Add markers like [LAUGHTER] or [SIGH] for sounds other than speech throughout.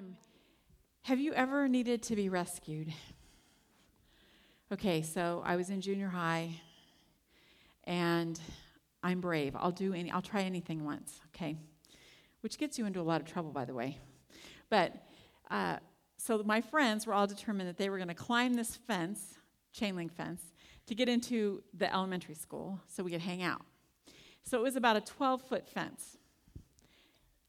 Um, have you ever needed to be rescued? [LAUGHS] Okay, so I was in junior high, and I'm brave. I'll do any. I'll try anything once. Okay, which gets you into a lot of trouble, by the way. But uh, so my friends were all determined that they were going to climb this fence, chain link fence, to get into the elementary school so we could hang out. So it was about a 12 foot fence.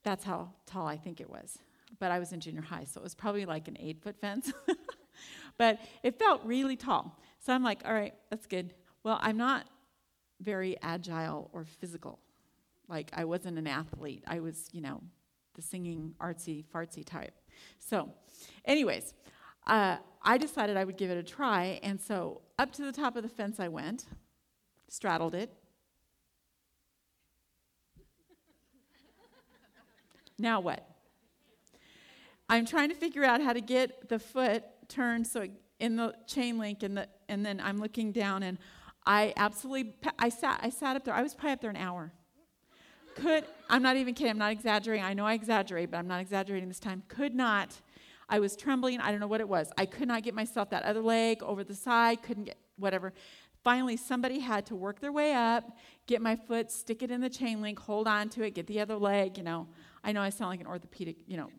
That's how tall I think it was. But I was in junior high, so it was probably like an eight foot fence. [LAUGHS] but it felt really tall. So I'm like, all right, that's good. Well, I'm not very agile or physical. Like, I wasn't an athlete. I was, you know, the singing, artsy, fartsy type. So, anyways, uh, I decided I would give it a try. And so up to the top of the fence I went, straddled it. now what? I'm trying to figure out how to get the foot turned so in the chain link and the and then I'm looking down and I absolutely I sat I sat up there. I was probably up there an hour. Could I'm not even kidding. I'm not exaggerating. I know I exaggerate, but I'm not exaggerating this time. Could not. I was trembling. I don't know what it was. I could not get myself that other leg over the side. Couldn't get whatever. Finally, somebody had to work their way up, get my foot, stick it in the chain link, hold on to it, get the other leg. You know, I know I sound like an orthopedic. You know,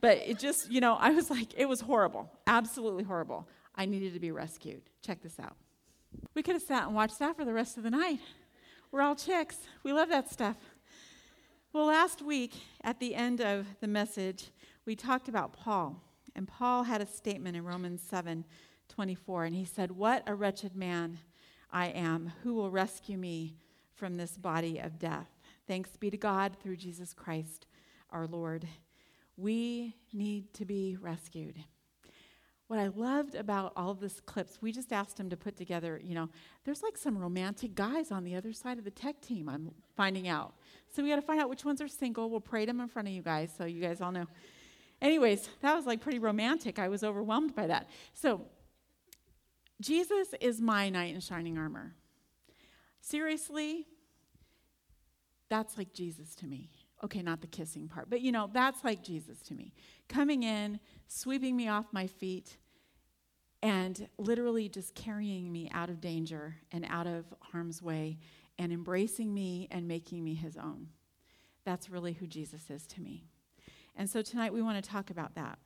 but it just you know I was like it was horrible, absolutely horrible. I needed to be rescued. Check this out. We could have sat and watched that for the rest of the night. We're all chicks. We love that stuff. Well, last week at the end of the message, we talked about Paul. And Paul had a statement in Romans 7 24, and he said, What a wretched man I am. Who will rescue me from this body of death? Thanks be to God through Jesus Christ our Lord. We need to be rescued what I loved about all of this clips, we just asked him to put together, you know, there's like some romantic guys on the other side of the tech team, I'm finding out. So we got to find out which ones are single. We'll parade them in front of you guys so you guys all know. Anyways, that was like pretty romantic. I was overwhelmed by that. So, Jesus is my knight in shining armor. Seriously, that's like Jesus to me. Okay, not the kissing part, but you know, that's like Jesus to me. Coming in, sweeping me off my feet, and literally just carrying me out of danger and out of harm's way and embracing me and making me his own. That's really who Jesus is to me. And so tonight we want to talk about that.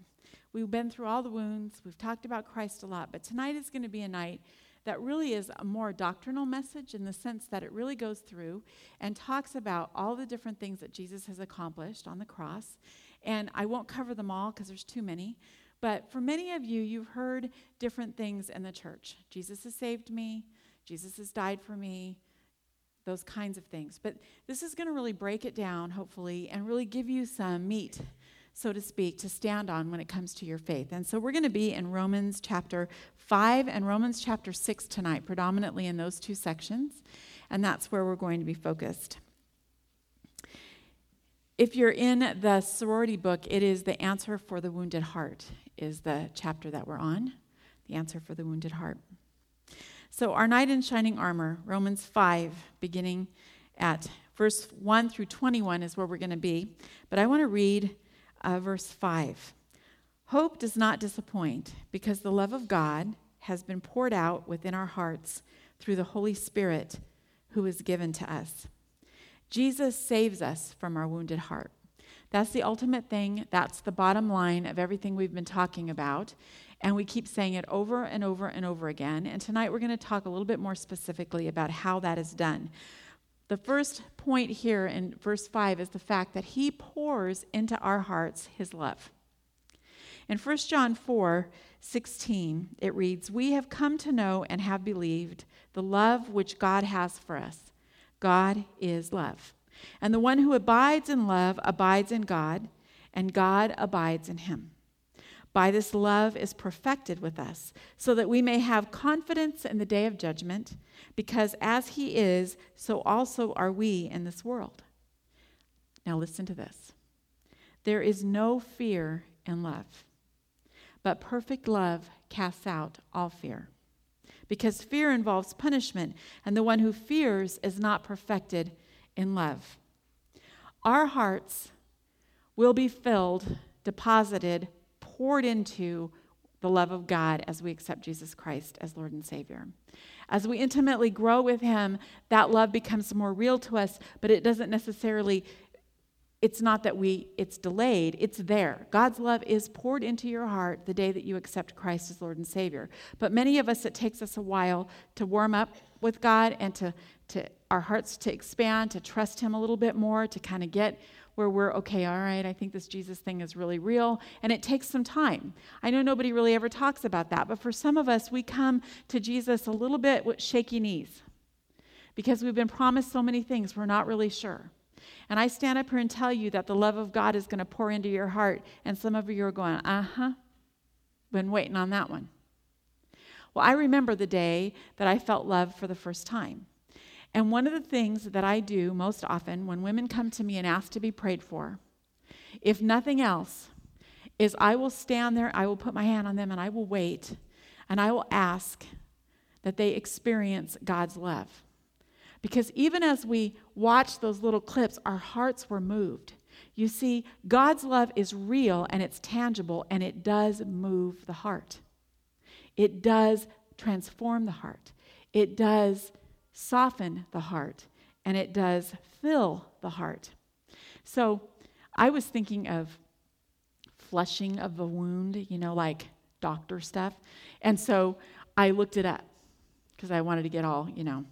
We've been through all the wounds, we've talked about Christ a lot, but tonight is going to be a night that really is a more doctrinal message in the sense that it really goes through and talks about all the different things that Jesus has accomplished on the cross. And I won't cover them all because there's too many, but for many of you, you've heard different things in the church. Jesus has saved me, Jesus has died for me, those kinds of things. But this is going to really break it down, hopefully, and really give you some meat, so to speak, to stand on when it comes to your faith. And so we're going to be in Romans chapter 5 and Romans chapter 6 tonight, predominantly in those two sections. And that's where we're going to be focused. If you're in the sorority book, it is the answer for the wounded heart is the chapter that we're on, the answer for the wounded heart. So, our knight in shining armor, Romans 5, beginning at verse 1 through 21, is where we're going to be. But I want to read uh, verse 5. Hope does not disappoint because the love of God has been poured out within our hearts through the Holy Spirit who is given to us. Jesus saves us from our wounded heart. That's the ultimate thing. That's the bottom line of everything we've been talking about. And we keep saying it over and over and over again. And tonight we're going to talk a little bit more specifically about how that is done. The first point here in verse 5 is the fact that he pours into our hearts his love. In 1 John 4 16, it reads, We have come to know and have believed the love which God has for us. God is love. And the one who abides in love abides in God, and God abides in him. By this love is perfected with us, so that we may have confidence in the day of judgment, because as he is, so also are we in this world. Now listen to this. There is no fear in love, but perfect love casts out all fear. Because fear involves punishment, and the one who fears is not perfected in love. Our hearts will be filled deposited, poured into the love of God as we accept Jesus Christ as Lord and Savior. As we intimately grow with Him, that love becomes more real to us, but it doesn't necessarily it's not that we it's delayed it's there god's love is poured into your heart the day that you accept christ as lord and savior but many of us it takes us a while to warm up with god and to to our hearts to expand to trust him a little bit more to kind of get where we're okay all right i think this jesus thing is really real and it takes some time i know nobody really ever talks about that but for some of us we come to jesus a little bit with shaky knees because we've been promised so many things we're not really sure and I stand up here and tell you that the love of God is going to pour into your heart. And some of you are going, uh huh, been waiting on that one. Well, I remember the day that I felt love for the first time. And one of the things that I do most often when women come to me and ask to be prayed for, if nothing else, is I will stand there, I will put my hand on them, and I will wait, and I will ask that they experience God's love. Because even as we watched those little clips, our hearts were moved. You see, God's love is real and it's tangible and it does move the heart. It does transform the heart. It does soften the heart and it does fill the heart. So I was thinking of flushing of a wound, you know, like doctor stuff. And so I looked it up because I wanted to get all, you know,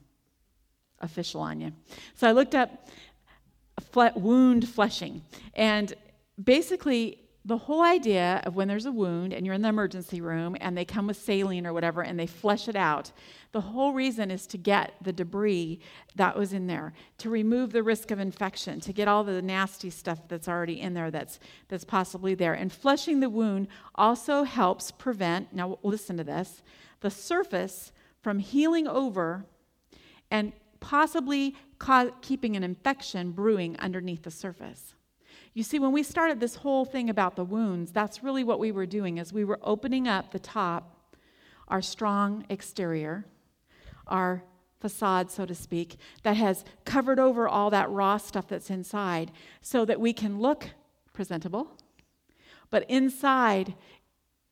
official on you. So I looked up wound flushing. And basically, the whole idea of when there's a wound and you're in the emergency room and they come with saline or whatever and they flush it out, the whole reason is to get the debris that was in there, to remove the risk of infection, to get all the nasty stuff that's already in there that's, that's possibly there. And flushing the wound also helps prevent, now listen to this, the surface from healing over and possibly keeping an infection brewing underneath the surface. You see, when we started this whole thing about the wounds, that's really what we were doing is we were opening up the top, our strong exterior, our facade, so to speak, that has covered over all that raw stuff that's inside so that we can look presentable. But inside,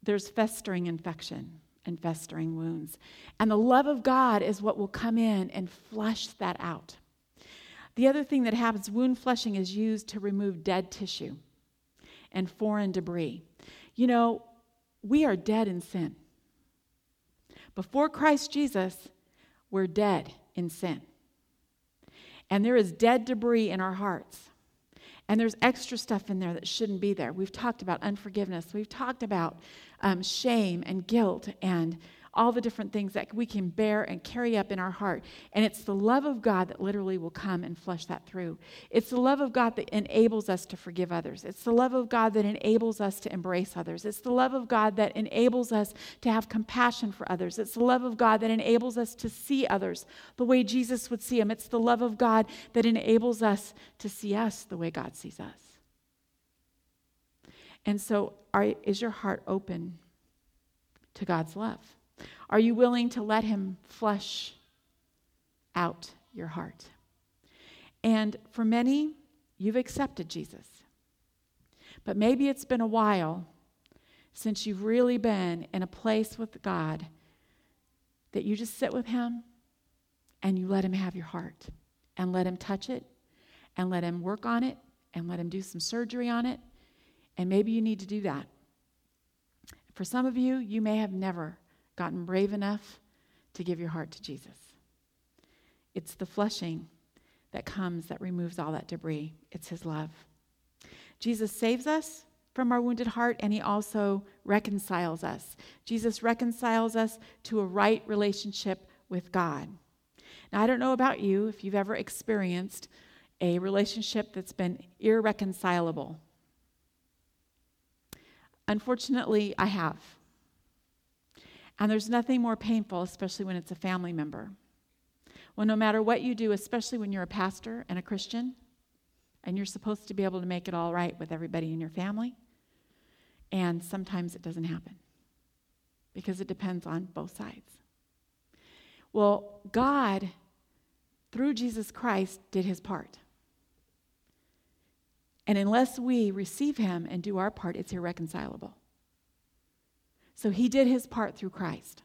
there's festering infection and festering wounds. And the love of God is what will come in and flush that out. The other thing that happens, wound flushing is used to remove dead tissue and foreign debris. You know, we are dead in sin. Before Christ Jesus, we're dead in sin. And there is dead debris in our hearts. And there's extra stuff in there that shouldn't be there. We've talked about unforgiveness. We've talked about um, shame and guilt and all the different things that we can bear and carry up in our heart. And it's the love of God that literally will come and flush that through. It's the love of God that enables us to forgive others. It's the love of God that enables us to embrace others. It's the love of God that enables us to have compassion for others. It's the love of God that enables us to see others the way Jesus would see them. It's the love of God that enables us to see us the way God sees us. And so, are, is your heart open to God's love? Are you willing to let Him flush out your heart? And for many, you've accepted Jesus. But maybe it's been a while since you've really been in a place with God that you just sit with Him and you let Him have your heart and let Him touch it and let Him work on it and let Him do some surgery on it and maybe you need to do that. For some of you, you may have never gotten brave enough to give your heart to Jesus. It's the flushing that comes that removes all that debris, it's His love. Jesus saves us from our wounded heart, and He also reconciles us. Jesus reconciles us to a right relationship with God. Now, I don't know about you if you've ever experienced a relationship that's been irreconcilable Unfortunately, I have. And there's nothing more painful, especially when it's a family member. Well, no matter what you do, especially when you're a pastor and a Christian, and you're supposed to be able to make it all right with everybody in your family, and sometimes it doesn't happen because it depends on both sides. Well, God, through Jesus Christ, did his part. And unless we receive him and do our part, it's irreconcilable. So he did his part through Christ.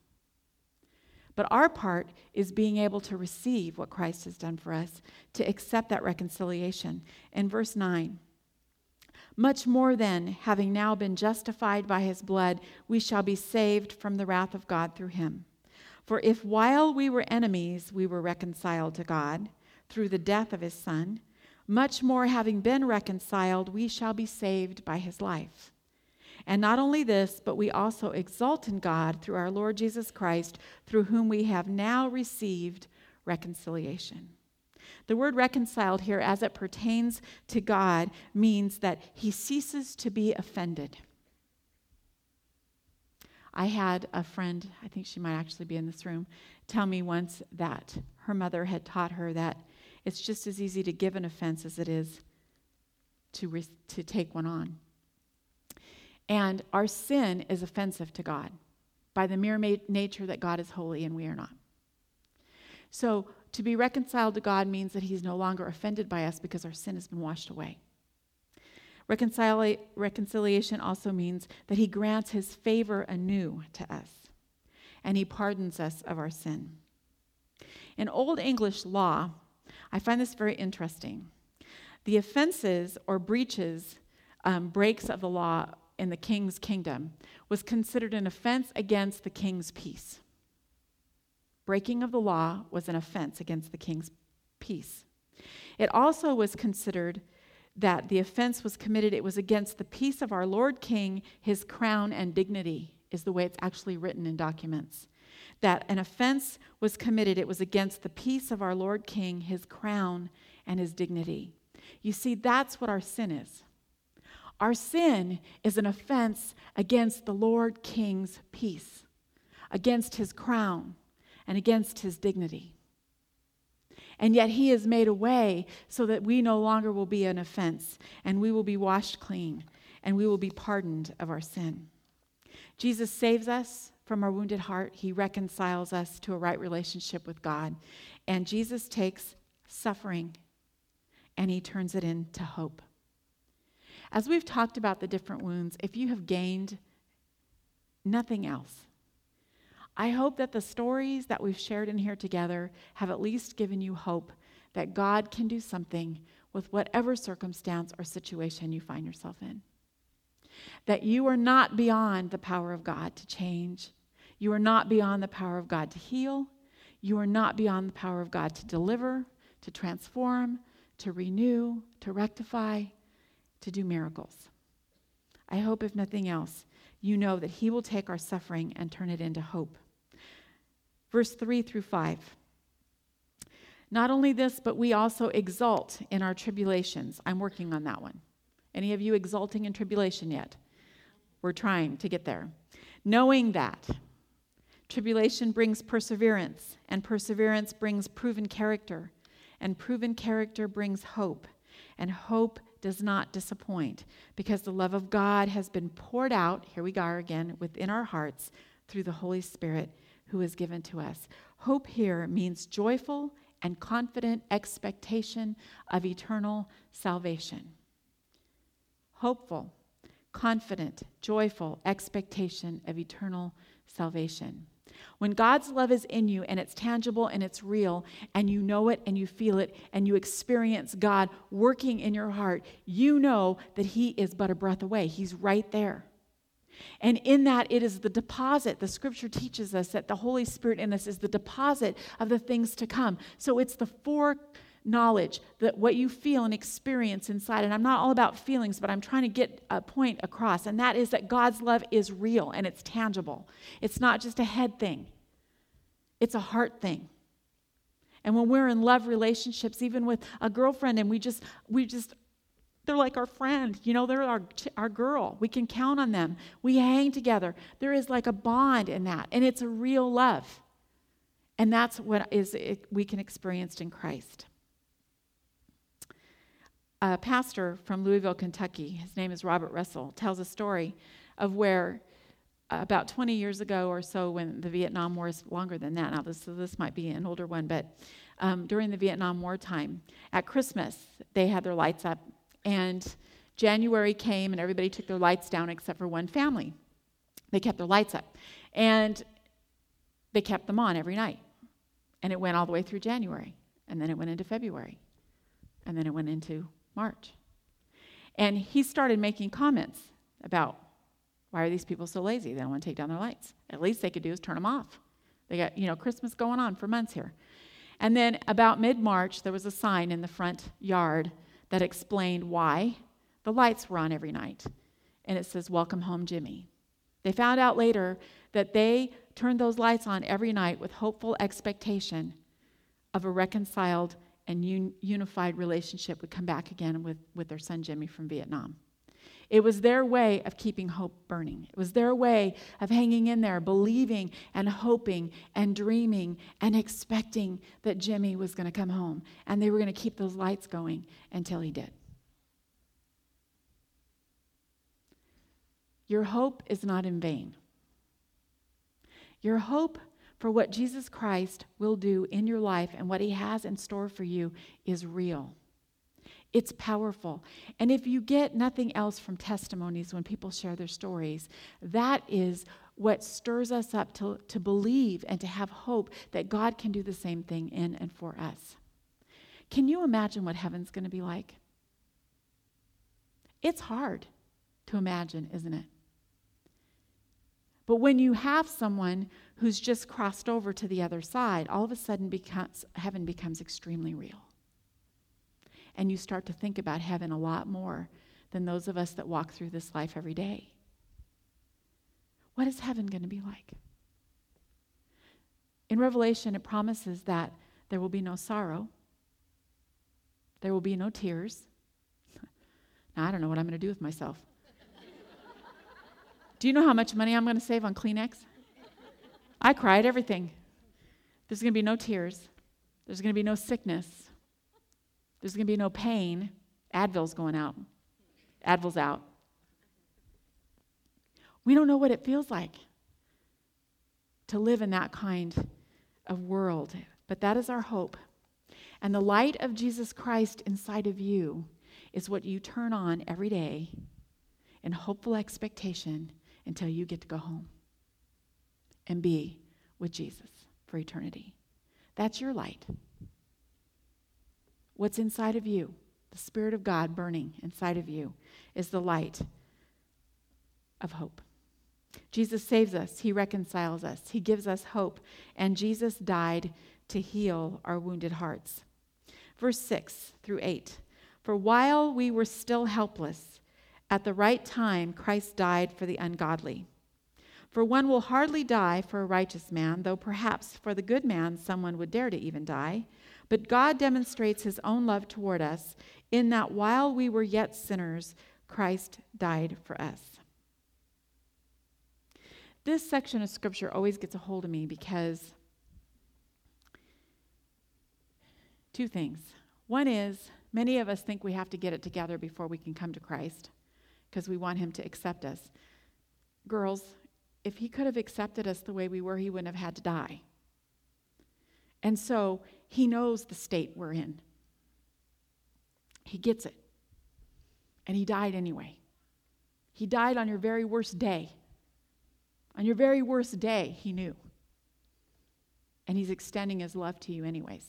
But our part is being able to receive what Christ has done for us, to accept that reconciliation. In verse 9, much more then, having now been justified by his blood, we shall be saved from the wrath of God through him. For if while we were enemies, we were reconciled to God through the death of his Son, much more having been reconciled, we shall be saved by his life. And not only this, but we also exult in God through our Lord Jesus Christ, through whom we have now received reconciliation. The word reconciled here, as it pertains to God, means that he ceases to be offended. I had a friend, I think she might actually be in this room, tell me once that her mother had taught her that it's just as easy to give an offense as it is to, re- to take one on. And our sin is offensive to God by the mere ma- nature that God is holy and we are not. So to be reconciled to God means that He's no longer offended by us because our sin has been washed away. Reconcili- reconciliation also means that He grants His favor anew to us and He pardons us of our sin. In Old English law, I find this very interesting. The offenses or breaches, um, breaks of the law in the king's kingdom was considered an offense against the king's peace. Breaking of the law was an offense against the king's peace. It also was considered that the offense was committed, it was against the peace of our Lord King, his crown and dignity, is the way it's actually written in documents. That an offense was committed, it was against the peace of our Lord King, his crown, and his dignity. You see, that's what our sin is. Our sin is an offense against the Lord King's peace, against his crown, and against his dignity. And yet he has made a way so that we no longer will be an offense, and we will be washed clean, and we will be pardoned of our sin. Jesus saves us from our wounded heart. He reconciles us to a right relationship with God. And Jesus takes suffering and he turns it into hope. As we've talked about the different wounds, if you have gained nothing else, I hope that the stories that we've shared in here together have at least given you hope that God can do something with whatever circumstance or situation you find yourself in. That you are not beyond the power of God to change. You are not beyond the power of God to heal. You are not beyond the power of God to deliver, to transform, to renew, to rectify, to do miracles. I hope, if nothing else, you know that He will take our suffering and turn it into hope. Verse 3 through 5. Not only this, but we also exult in our tribulations. I'm working on that one. Any of you exulting in tribulation yet? We're trying to get there. Knowing that tribulation brings perseverance, and perseverance brings proven character, and proven character brings hope, and hope does not disappoint because the love of God has been poured out, here we are again, within our hearts through the Holy Spirit who is given to us. Hope here means joyful and confident expectation of eternal salvation. Hopeful, confident, joyful expectation of eternal salvation. When God's love is in you and it's tangible and it's real and you know it and you feel it and you experience God working in your heart, you know that He is but a breath away. He's right there. And in that, it is the deposit. The scripture teaches us that the Holy Spirit in us is the deposit of the things to come. So it's the foreknowledge that what you feel and experience inside. And I'm not all about feelings, but I'm trying to get a point across. And that is that God's love is real and it's tangible. It's not just a head thing, it's a heart thing. And when we're in love relationships, even with a girlfriend, and we just, we just they're like our friend. You know, they're our, our girl. We can count on them. We hang together. There is like a bond in that, and it's a real love. And that's what is it, we can experience in Christ. A pastor from Louisville, Kentucky, his name is Robert Russell, tells a story of where uh, about 20 years ago or so, when the Vietnam War is longer than that now, this, this might be an older one, but um, during the Vietnam War time, at Christmas, they had their lights up and January came and everybody took their lights down except for one family. They kept their lights up. And they kept them on every night. And it went all the way through January. And then it went into February. And then it went into March. And he started making comments about why are these people so lazy? They don't want to take down their lights. At least they could do is turn them off. They got, you know, Christmas going on for months here. And then about mid March, there was a sign in the front yard that explained why the lights were on every night. And it says, Welcome home, Jimmy. They found out later that they turned those lights on every night with hopeful expectation of a reconciled and un- unified relationship would come back again with, with their son Jimmy from Vietnam. It was their way of keeping hope burning. It was their way of hanging in there, believing and hoping and dreaming and expecting that Jimmy was going to come home. And they were going to keep those lights going until he did. Your hope is not in vain. Your hope for what Jesus Christ will do in your life and what he has in store for you is real. It's powerful. And if you get nothing else from testimonies when people share their stories, that is what stirs us up to, to believe and to have hope that God can do the same thing in and for us. Can you imagine what heaven's going to be like? It's hard to imagine, isn't it? But when you have someone who's just crossed over to the other side, all of a sudden becomes, heaven becomes extremely real. And you start to think about heaven a lot more than those of us that walk through this life every day. What is heaven going to be like? In Revelation, it promises that there will be no sorrow, there will be no tears. [LAUGHS] Now, I don't know what I'm going to do with myself. [LAUGHS] do you know how much money I'm going to save on Kleenex? I cried everything. There's going to be no tears. There's going to be no sickness. There's going to be no pain. Advil's going out. Advil's out. We don't know what it feels like to live in that kind of world, but that is our hope. And the light of Jesus Christ inside of you is what you turn on every day in hopeful expectation until you get to go home and be with Jesus for eternity. That's your light. What's inside of you, the Spirit of God burning inside of you, is the light of hope. Jesus saves us, He reconciles us, He gives us hope, and Jesus died to heal our wounded hearts. Verse 6 through 8 For while we were still helpless, at the right time Christ died for the ungodly. For one will hardly die for a righteous man, though perhaps for the good man someone would dare to even die. But God demonstrates his own love toward us in that while we were yet sinners, Christ died for us. This section of scripture always gets a hold of me because two things. One is, many of us think we have to get it together before we can come to Christ because we want him to accept us. Girls, if he could have accepted us the way we were, he wouldn't have had to die. And so he knows the state we're in. He gets it. And he died anyway. He died on your very worst day. On your very worst day, he knew. And he's extending his love to you, anyways.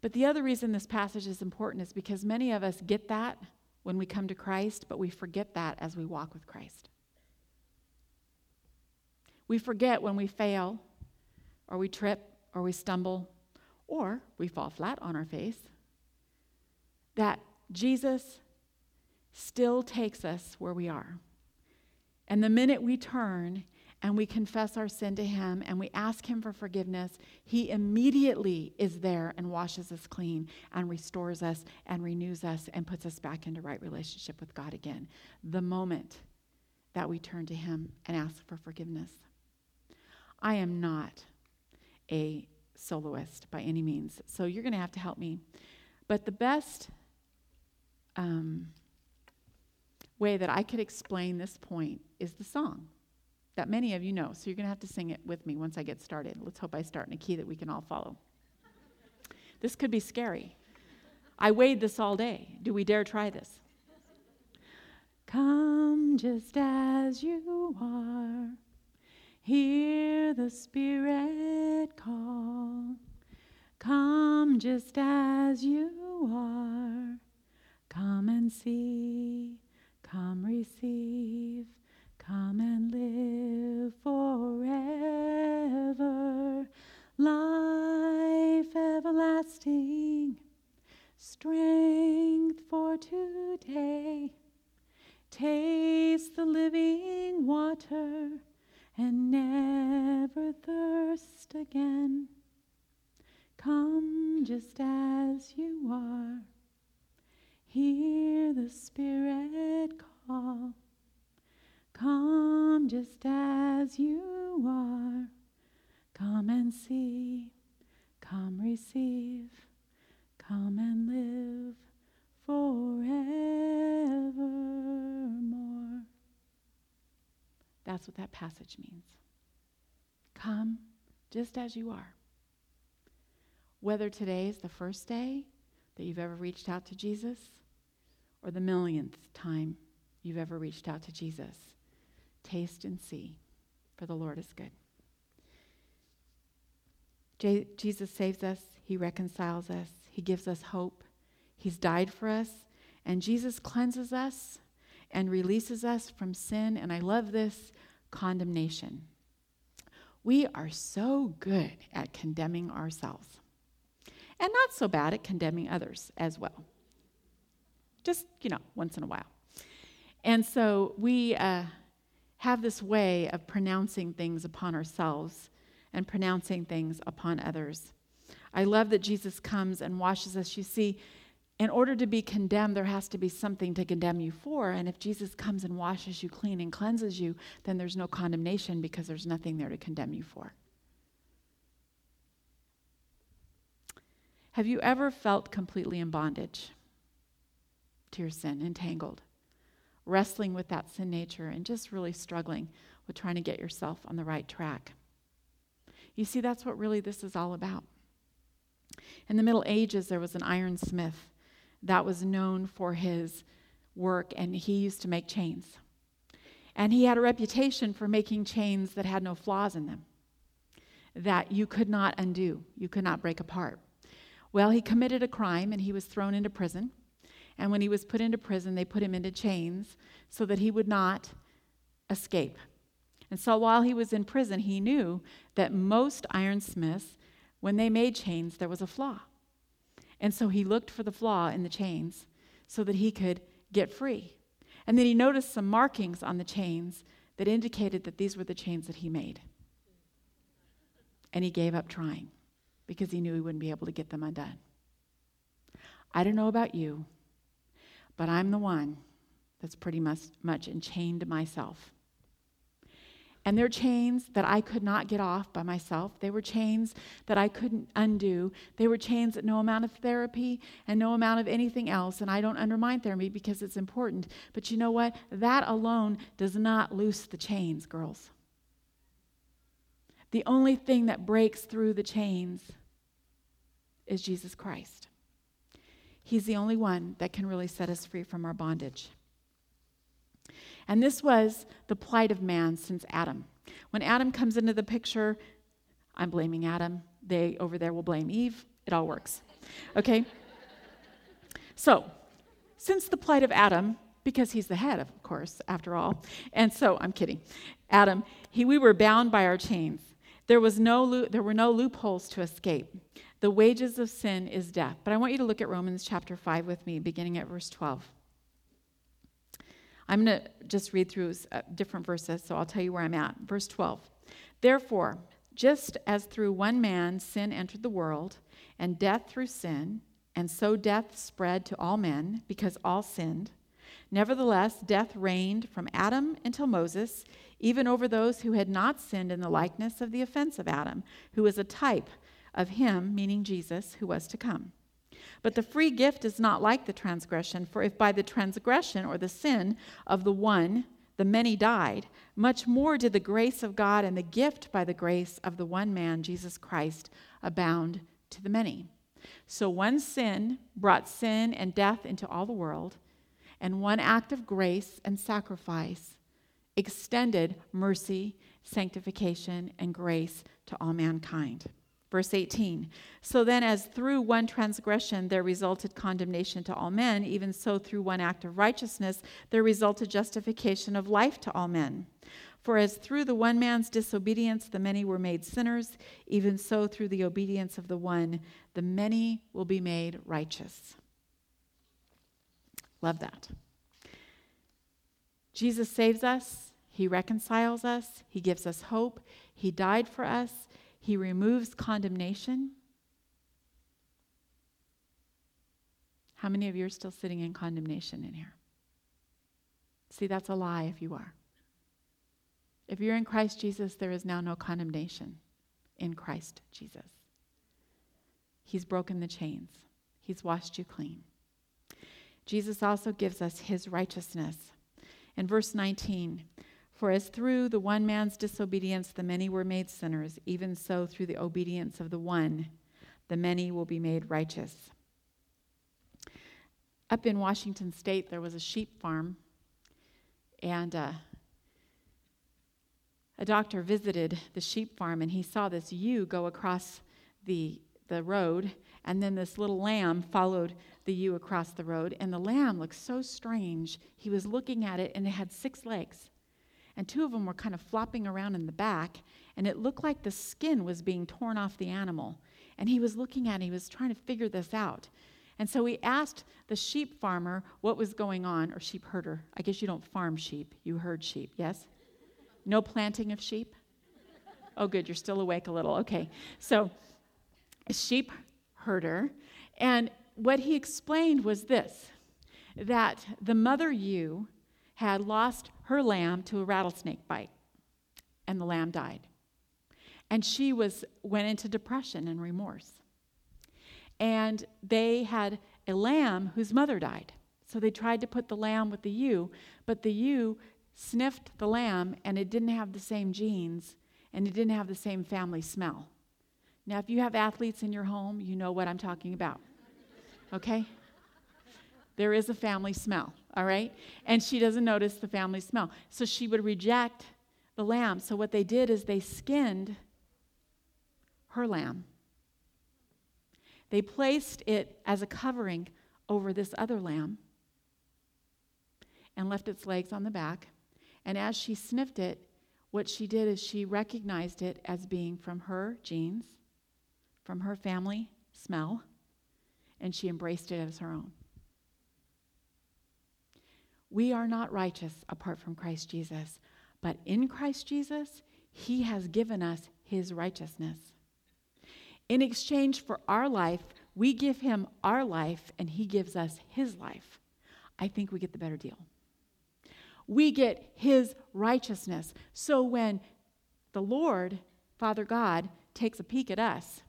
But the other reason this passage is important is because many of us get that when we come to Christ, but we forget that as we walk with Christ. We forget when we fail, or we trip, or we stumble, or we fall flat on our face, that Jesus still takes us where we are. And the minute we turn and we confess our sin to Him and we ask Him for forgiveness, He immediately is there and washes us clean and restores us and renews us and puts us back into right relationship with God again. The moment that we turn to Him and ask for forgiveness. I am not a soloist by any means, so you're going to have to help me. But the best um, way that I could explain this point is the song that many of you know. So you're going to have to sing it with me once I get started. Let's hope I start in a key that we can all follow. This could be scary. I weighed this all day. Do we dare try this? Come just as you are. Hear the Spirit call. Come just as you are. Come and see. Come receive. Come and live forever. Life everlasting. Strength for today. Taste the living water and never thirst again. Come just as you are. Hear the Spirit call. Come just as you are. Come and see. Come receive. Come and live forevermore. That's what that passage means. Come just as you are. Whether today is the first day that you've ever reached out to Jesus or the millionth time you've ever reached out to Jesus, taste and see, for the Lord is good. J- Jesus saves us, He reconciles us, He gives us hope, He's died for us, and Jesus cleanses us and releases us from sin. And I love this condemnation. We are so good at condemning ourselves, and not so bad at condemning others as well. Just, you know, once in a while. And so we uh, have this way of pronouncing things upon ourselves and pronouncing things upon others. I love that Jesus comes and washes us. You see, in order to be condemned, there has to be something to condemn you for. And if Jesus comes and washes you clean and cleanses you, then there's no condemnation because there's nothing there to condemn you for. Have you ever felt completely in bondage to your sin, entangled, wrestling with that sin nature, and just really struggling with trying to get yourself on the right track? You see, that's what really this is all about. In the Middle Ages, there was an ironsmith that was known for his work, and he used to make chains. And he had a reputation for making chains that had no flaws in them, that you could not undo, you could not break apart. Well, he committed a crime and he was thrown into prison. And when he was put into prison, they put him into chains so that he would not escape. And so while he was in prison, he knew that most ironsmiths, when they made chains, there was a flaw. And so he looked for the flaw in the chains so that he could get free. And then he noticed some markings on the chains that indicated that these were the chains that he made. And he gave up trying because he knew he wouldn't be able to get them undone. I don't know about you, but I'm the one that's pretty much, much enchained myself. And they're chains that I could not get off by myself. They were chains that I couldn't undo. They were chains that no amount of therapy and no amount of anything else, and I don't undermine therapy because it's important. But you know what? That alone does not loose the chains, girls. The only thing that breaks through the chains is Jesus Christ. He's the only one that can really set us free from our bondage. And this was the plight of man since Adam. When Adam comes into the picture, I'm blaming Adam. They over there will blame Eve. It all works. Okay? So, since the plight of Adam, because he's the head, of course, after all, and so I'm kidding. Adam, he, we were bound by our chains. There, was no, there were no loopholes to escape. The wages of sin is death. But I want you to look at Romans chapter 5 with me, beginning at verse 12. I'm going to just read through uh, different verses, so I'll tell you where I'm at. Verse 12. Therefore, just as through one man sin entered the world, and death through sin, and so death spread to all men because all sinned, nevertheless, death reigned from Adam until Moses, even over those who had not sinned in the likeness of the offense of Adam, who was a type of him, meaning Jesus, who was to come. But the free gift is not like the transgression, for if by the transgression or the sin of the one the many died, much more did the grace of God and the gift by the grace of the one man, Jesus Christ, abound to the many. So one sin brought sin and death into all the world, and one act of grace and sacrifice extended mercy, sanctification, and grace to all mankind. Verse 18 So then, as through one transgression there resulted condemnation to all men, even so through one act of righteousness there resulted justification of life to all men. For as through the one man's disobedience the many were made sinners, even so through the obedience of the one the many will be made righteous. Love that. Jesus saves us, He reconciles us, He gives us hope, He died for us, He removes condemnation. How many of you are still sitting in condemnation in here? See, that's a lie if you are. If you're in Christ Jesus, there is now no condemnation in Christ Jesus. He's broken the chains, He's washed you clean. Jesus also gives us His righteousness. In verse 19, for as through the one man's disobedience the many were made sinners, even so through the obedience of the one the many will be made righteous. Up in Washington state, there was a sheep farm, and uh, a doctor visited the sheep farm and he saw this ewe go across the, the road, and then this little lamb followed the ewe across the road. And the lamb looked so strange. He was looking at it, and it had six legs. And two of them were kind of flopping around in the back, and it looked like the skin was being torn off the animal. And he was looking at it, he was trying to figure this out. And so he asked the sheep farmer what was going on, or sheep herder. I guess you don't farm sheep, you herd sheep, yes? No planting of sheep? Oh, good, you're still awake a little. Okay. So, a sheep herder. And what he explained was this that the mother ewe had lost her lamb to a rattlesnake bite, and the lamb died. And she was went into depression and remorse. And they had a lamb whose mother died. So they tried to put the lamb with the ewe, but the ewe sniffed the lamb and it didn't have the same genes and it didn't have the same family smell. Now, if you have athletes in your home, you know what I'm talking about. Okay? There is a family smell, all right? And she doesn't notice the family smell. So she would reject the lamb. So what they did is they skinned her lamb. They placed it as a covering over this other lamb and left its legs on the back. And as she sniffed it, what she did is she recognized it as being from her genes, from her family smell, and she embraced it as her own. We are not righteous apart from Christ Jesus, but in Christ Jesus, He has given us His righteousness. In exchange for our life, we give Him our life, and He gives us His life. I think we get the better deal we get his righteousness. So when the Lord, Father God, takes a peek at us,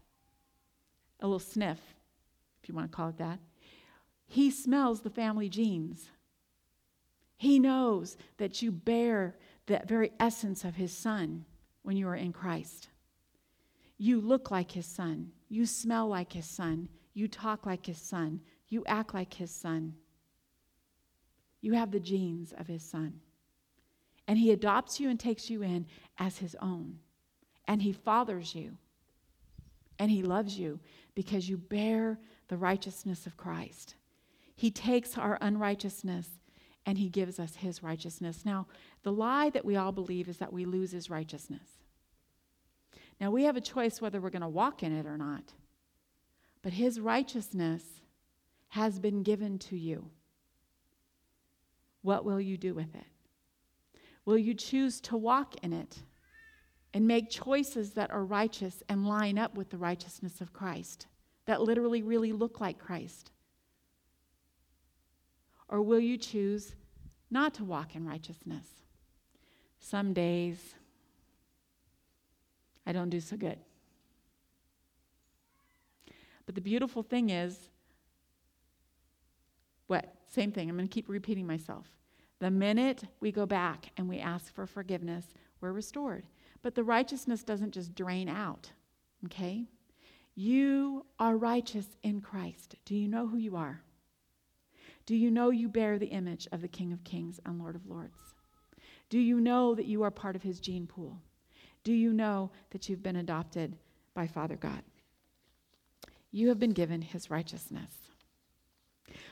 a little sniff, if you want to call it that, he smells the family genes. He knows that you bear that very essence of his son when you are in Christ. You look like his son. You smell like his son. You talk like his son. You act like his son. You have the genes of his son. And he adopts you and takes you in as his own. And he fathers you. And he loves you because you bear the righteousness of Christ. He takes our unrighteousness and he gives us his righteousness. Now, the lie that we all believe is that we lose his righteousness. Now, we have a choice whether we're going to walk in it or not. But his righteousness has been given to you. What will you do with it? Will you choose to walk in it and make choices that are righteous and line up with the righteousness of Christ, that literally really look like Christ? Or will you choose not to walk in righteousness? Some days I don't do so good. But the beautiful thing is, what? Same thing. I'm going to keep repeating myself. The minute we go back and we ask for forgiveness, we're restored. But the righteousness doesn't just drain out, okay? You are righteous in Christ. Do you know who you are? Do you know you bear the image of the King of Kings and Lord of Lords? Do you know that you are part of his gene pool? Do you know that you've been adopted by Father God? You have been given his righteousness.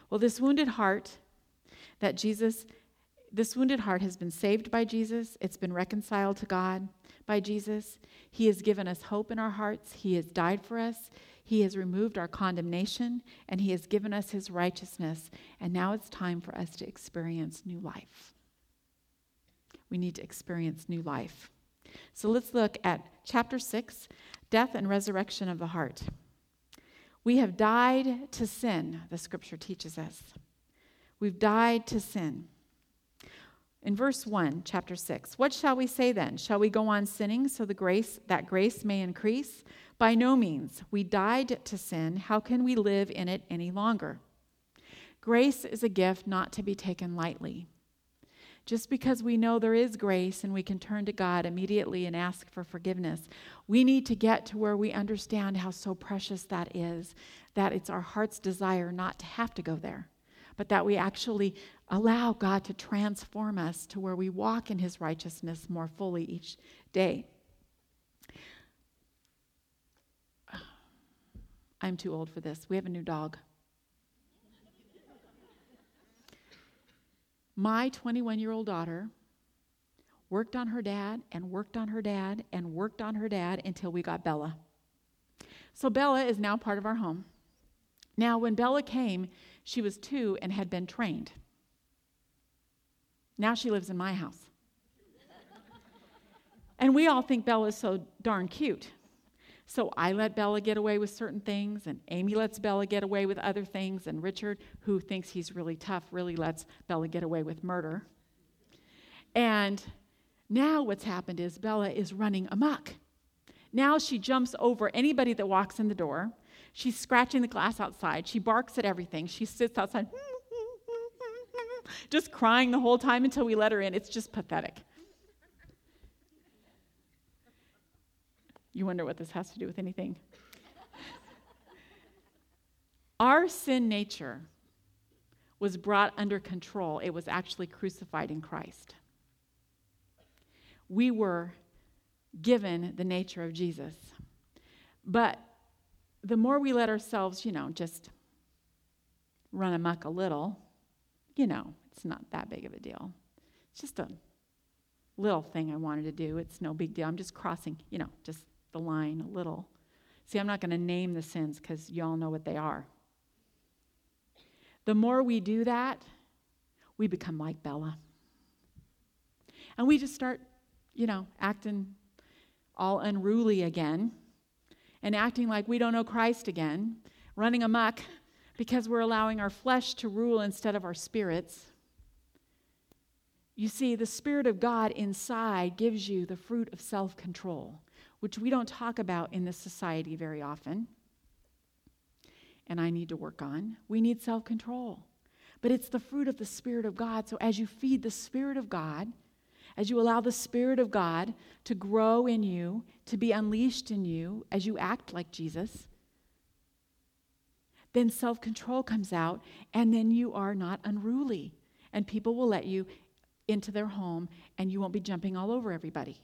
Well, this wounded heart that Jesus, this wounded heart has been saved by Jesus, it's been reconciled to God by Jesus. He has given us hope in our hearts, He has died for us. He has removed our condemnation and He has given us His righteousness. And now it's time for us to experience new life. We need to experience new life. So let's look at chapter 6 Death and Resurrection of the Heart. We have died to sin, the scripture teaches us. We've died to sin. In verse 1, chapter 6, what shall we say then? Shall we go on sinning so the grace that grace may increase? By no means. We died to sin. How can we live in it any longer? Grace is a gift not to be taken lightly. Just because we know there is grace and we can turn to God immediately and ask for forgiveness, we need to get to where we understand how so precious that is, that it's our heart's desire not to have to go there, but that we actually allow God to transform us to where we walk in His righteousness more fully each day. I'm too old for this. We have a new dog. My 21 year old daughter worked on her dad and worked on her dad and worked on her dad until we got Bella. So Bella is now part of our home. Now, when Bella came, she was two and had been trained. Now she lives in my house. and we all think Bella is so darn cute. So I let Bella get away with certain things, and Amy lets Bella get away with other things, and Richard, who thinks he's really tough, really lets Bella get away with murder. And now what's happened is Bella is running amok. Now she jumps over anybody that walks in the door. She's scratching the glass outside. She barks at everything. She sits outside, [LAUGHS] just crying the whole time until we let her in. It's just pathetic. You wonder what this has to do with anything. Our sin nature was brought under control, it was actually crucified in Christ. We were given the nature of Jesus. But the more we let ourselves, you know, just run amok a little, you know, it's not that big of a deal. It's just a little thing I wanted to do. It's no big deal. I'm just crossing, you know, just the line a little. See, I'm not going to name the sins because y'all know what they are. The more we do that, we become like Bella. And we just start, you know, acting all unruly again and acting like we don't know Christ again, running amok because we're allowing our flesh to rule instead of our spirits. You see, the Spirit of God inside gives you the fruit of self control which we don't talk about in this society very often, and I need to work on. We need self control. But it's the fruit of the Spirit of God. So as you feed the Spirit of God, as you allow the Spirit of God to grow in you, to be unleashed in you, as you act like Jesus, then self control comes out, and then you are not unruly. And people will let you into their home, and you won't be jumping all over everybody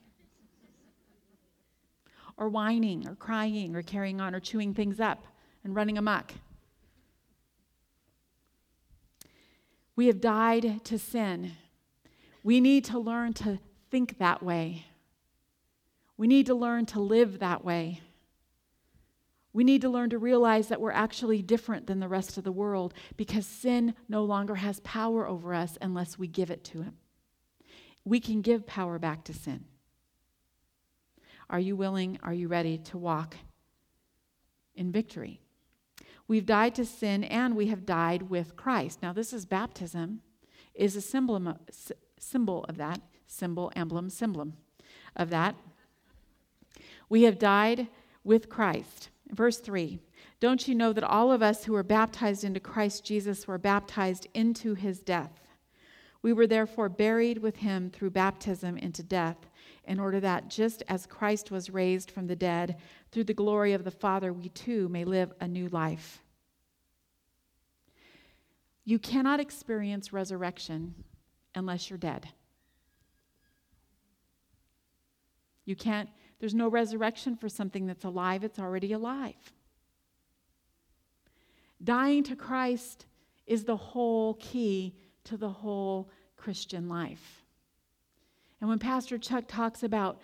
or whining or crying or carrying on or chewing things up and running amok. We have died to sin. We need to learn to think that way. We need to learn to live that way. We need to learn to realize that we're actually different than the rest of the world because sin no longer has power over us unless we give it to Him. We can give power back to sin. Are you willing? Are you ready to walk in victory? We've died to sin and we have died with Christ. Now, this is baptism, is a symbol, symbol of that, symbol, emblem, symbol of that. We have died with Christ. Verse 3 Don't you know that all of us who were baptized into Christ Jesus were baptized into his death? We were therefore buried with him through baptism into death in order that just as Christ was raised from the dead through the glory of the Father, we too may live a new life. You cannot experience resurrection unless you're dead. You can't, there's no resurrection for something that's alive, it's already alive. Dying to Christ is the whole key to the whole Christian life. And when Pastor Chuck talks about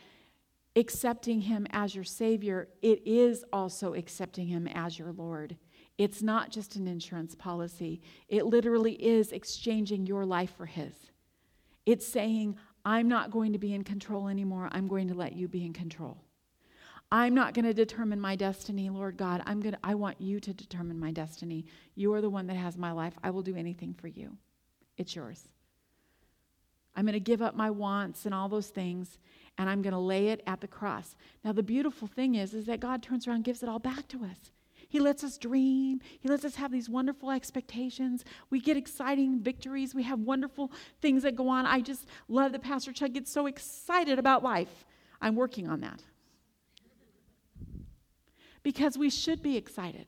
accepting Him as your Savior, it is also accepting Him as your Lord. It's not just an insurance policy, it literally is exchanging your life for His. It's saying, I'm not going to be in control anymore, I'm going to let you be in control. I'm not going to determine my destiny, Lord God. I'm going to I want you to determine my destiny. You are the one that has my life. I will do anything for you. It's yours. I'm going to give up my wants and all those things and I'm going to lay it at the cross. Now the beautiful thing is is that God turns around and gives it all back to us. He lets us dream. He lets us have these wonderful expectations. We get exciting victories. We have wonderful things that go on. I just love that Pastor Chuck gets so excited about life. I'm working on that because we should be excited.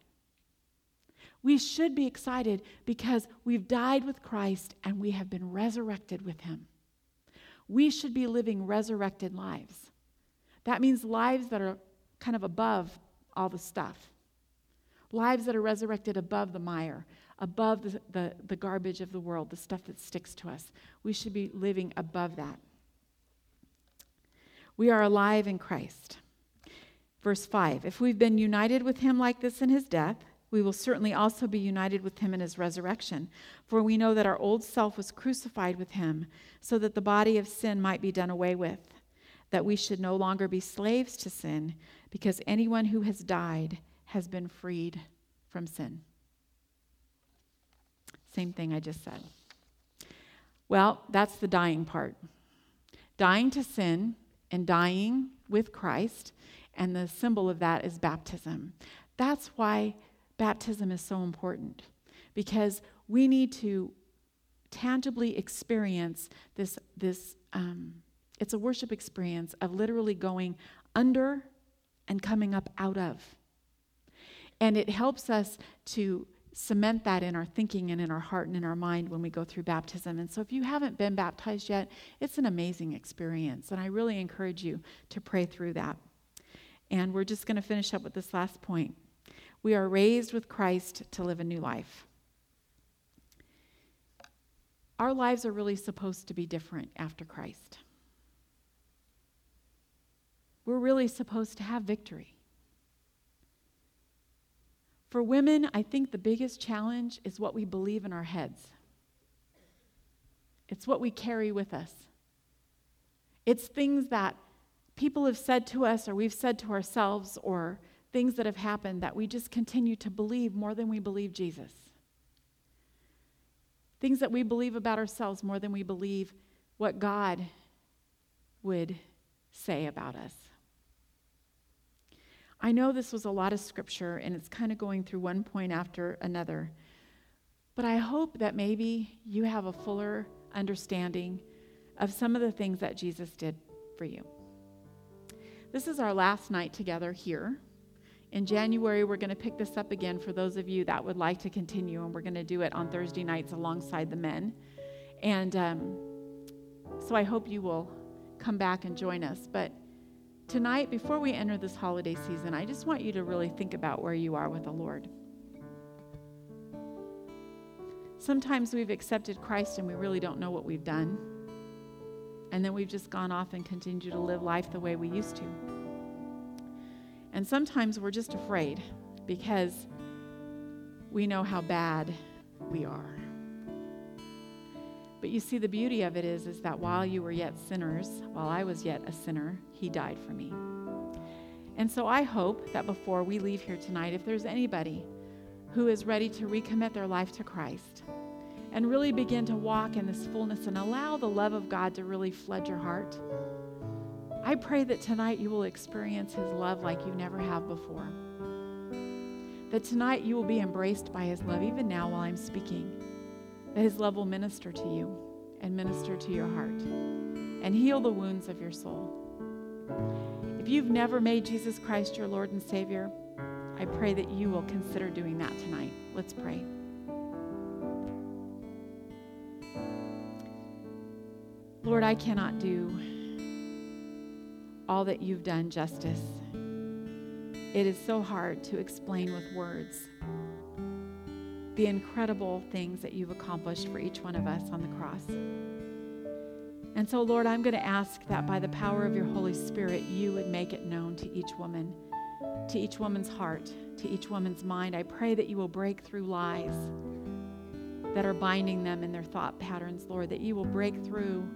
We should be excited because we've died with Christ and we have been resurrected with him. We should be living resurrected lives. That means lives that are kind of above all the stuff, lives that are resurrected above the mire, above the, the, the garbage of the world, the stuff that sticks to us. We should be living above that. We are alive in Christ. Verse 5 If we've been united with him like this in his death, we will certainly also be united with him in his resurrection. For we know that our old self was crucified with him, so that the body of sin might be done away with, that we should no longer be slaves to sin, because anyone who has died has been freed from sin. Same thing I just said. Well, that's the dying part. Dying to sin and dying with Christ and the symbol of that is baptism. That's why baptism is so important because we need to tangibly experience this, this um, it's a worship experience of literally going under and coming up out of. And it helps us to cement that in our thinking and in our heart and in our mind when we go through baptism. And so, if you haven't been baptized yet, it's an amazing experience. And I really encourage you to pray through that. And we're just going to finish up with this last point. We are raised with Christ to live a new life. Our lives are really supposed to be different after Christ. We're really supposed to have victory. For women, I think the biggest challenge is what we believe in our heads. It's what we carry with us. It's things that people have said to us or we've said to ourselves or things that have happened that we just continue to believe more than we believe Jesus. Things that we believe about ourselves more than we believe what God would say about us. I know this was a lot of scripture and it's kind of going through one point after another, but I hope that maybe you have a fuller understanding of some of the things that Jesus did for you. This is our last night together here. In January, we're going to pick this up again for those of you that would like to continue, and we're going to do it on Thursday nights alongside the men. And um, so I hope you will come back and join us. But tonight, before we enter this holiday season, I just want you to really think about where you are with the Lord. Sometimes we've accepted Christ and we really don't know what we've done. And then we've just gone off and continued to live life the way we used to. And sometimes we're just afraid because we know how bad we are. But you see, the beauty of it is, is that while you were yet sinners, while I was yet a sinner, He died for me. And so I hope that before we leave here tonight, if there's anybody who is ready to recommit their life to Christ, and really begin to walk in this fullness and allow the love of God to really flood your heart. I pray that tonight you will experience His love like you never have before. That tonight you will be embraced by His love, even now while I'm speaking. That His love will minister to you and minister to your heart and heal the wounds of your soul. If you've never made Jesus Christ your Lord and Savior, I pray that you will consider doing that tonight. Let's pray. Lord, I cannot do all that you've done justice. It is so hard to explain with words the incredible things that you've accomplished for each one of us on the cross. And so, Lord, I'm going to ask that by the power of your Holy Spirit, you would make it known to each woman, to each woman's heart, to each woman's mind. I pray that you will break through lies that are binding them in their thought patterns, Lord, that you will break through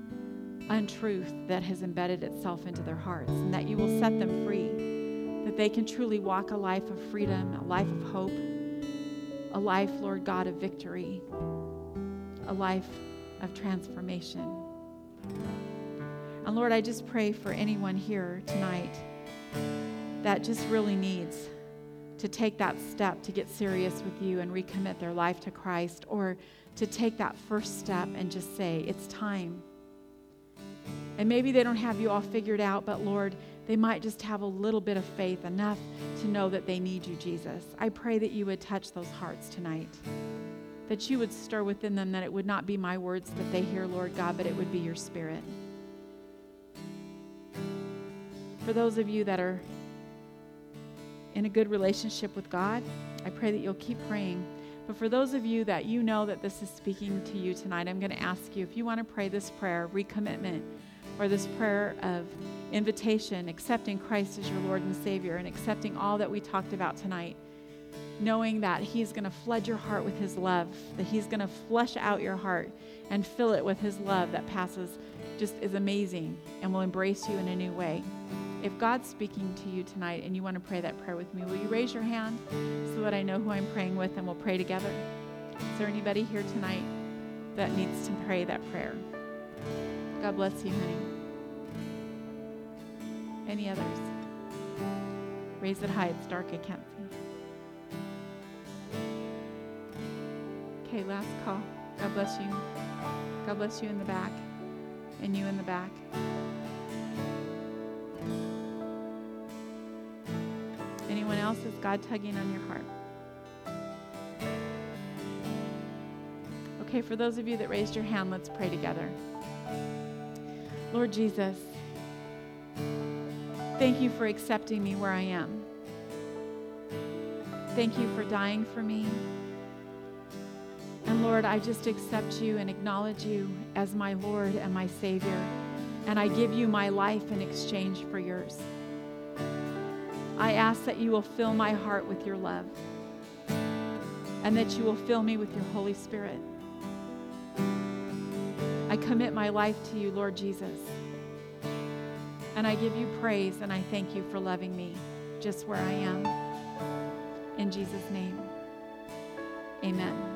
untruth that has embedded itself into their hearts, and that you will set them free, that they can truly walk a life of freedom, a life of hope, a life, Lord God, of victory, a life of transformation. And Lord, I just pray for anyone here tonight that just really needs to take that step to get serious with you and recommit their life to Christ, or to take that first step and just say, It's time. And maybe they don't have you all figured out, but Lord, they might just have a little bit of faith, enough to know that they need you, Jesus. I pray that you would touch those hearts tonight, that you would stir within them, that it would not be my words that they hear, Lord God, but it would be your spirit. For those of you that are in a good relationship with God, I pray that you'll keep praying. But for those of you that you know that this is speaking to you tonight, I'm going to ask you if you want to pray this prayer, recommitment, or this prayer of invitation, accepting Christ as your Lord and Savior, and accepting all that we talked about tonight, knowing that He's going to flood your heart with His love, that He's going to flush out your heart and fill it with His love that passes, just is amazing, and will embrace you in a new way. If God's speaking to you tonight and you want to pray that prayer with me, will you raise your hand so that I know who I'm praying with and we'll pray together? Is there anybody here tonight that needs to pray that prayer? God bless you, honey. Any others? Raise it high. It's dark. I can't see. Okay, last call. God bless you. God bless you in the back. And you in the back. Anyone else? Is God tugging on your heart? Okay, for those of you that raised your hand, let's pray together. Lord Jesus, thank you for accepting me where I am. Thank you for dying for me. And Lord, I just accept you and acknowledge you as my Lord and my Savior. And I give you my life in exchange for yours. I ask that you will fill my heart with your love and that you will fill me with your Holy Spirit. I commit my life to you, Lord Jesus. And I give you praise and I thank you for loving me just where I am. In Jesus' name, amen.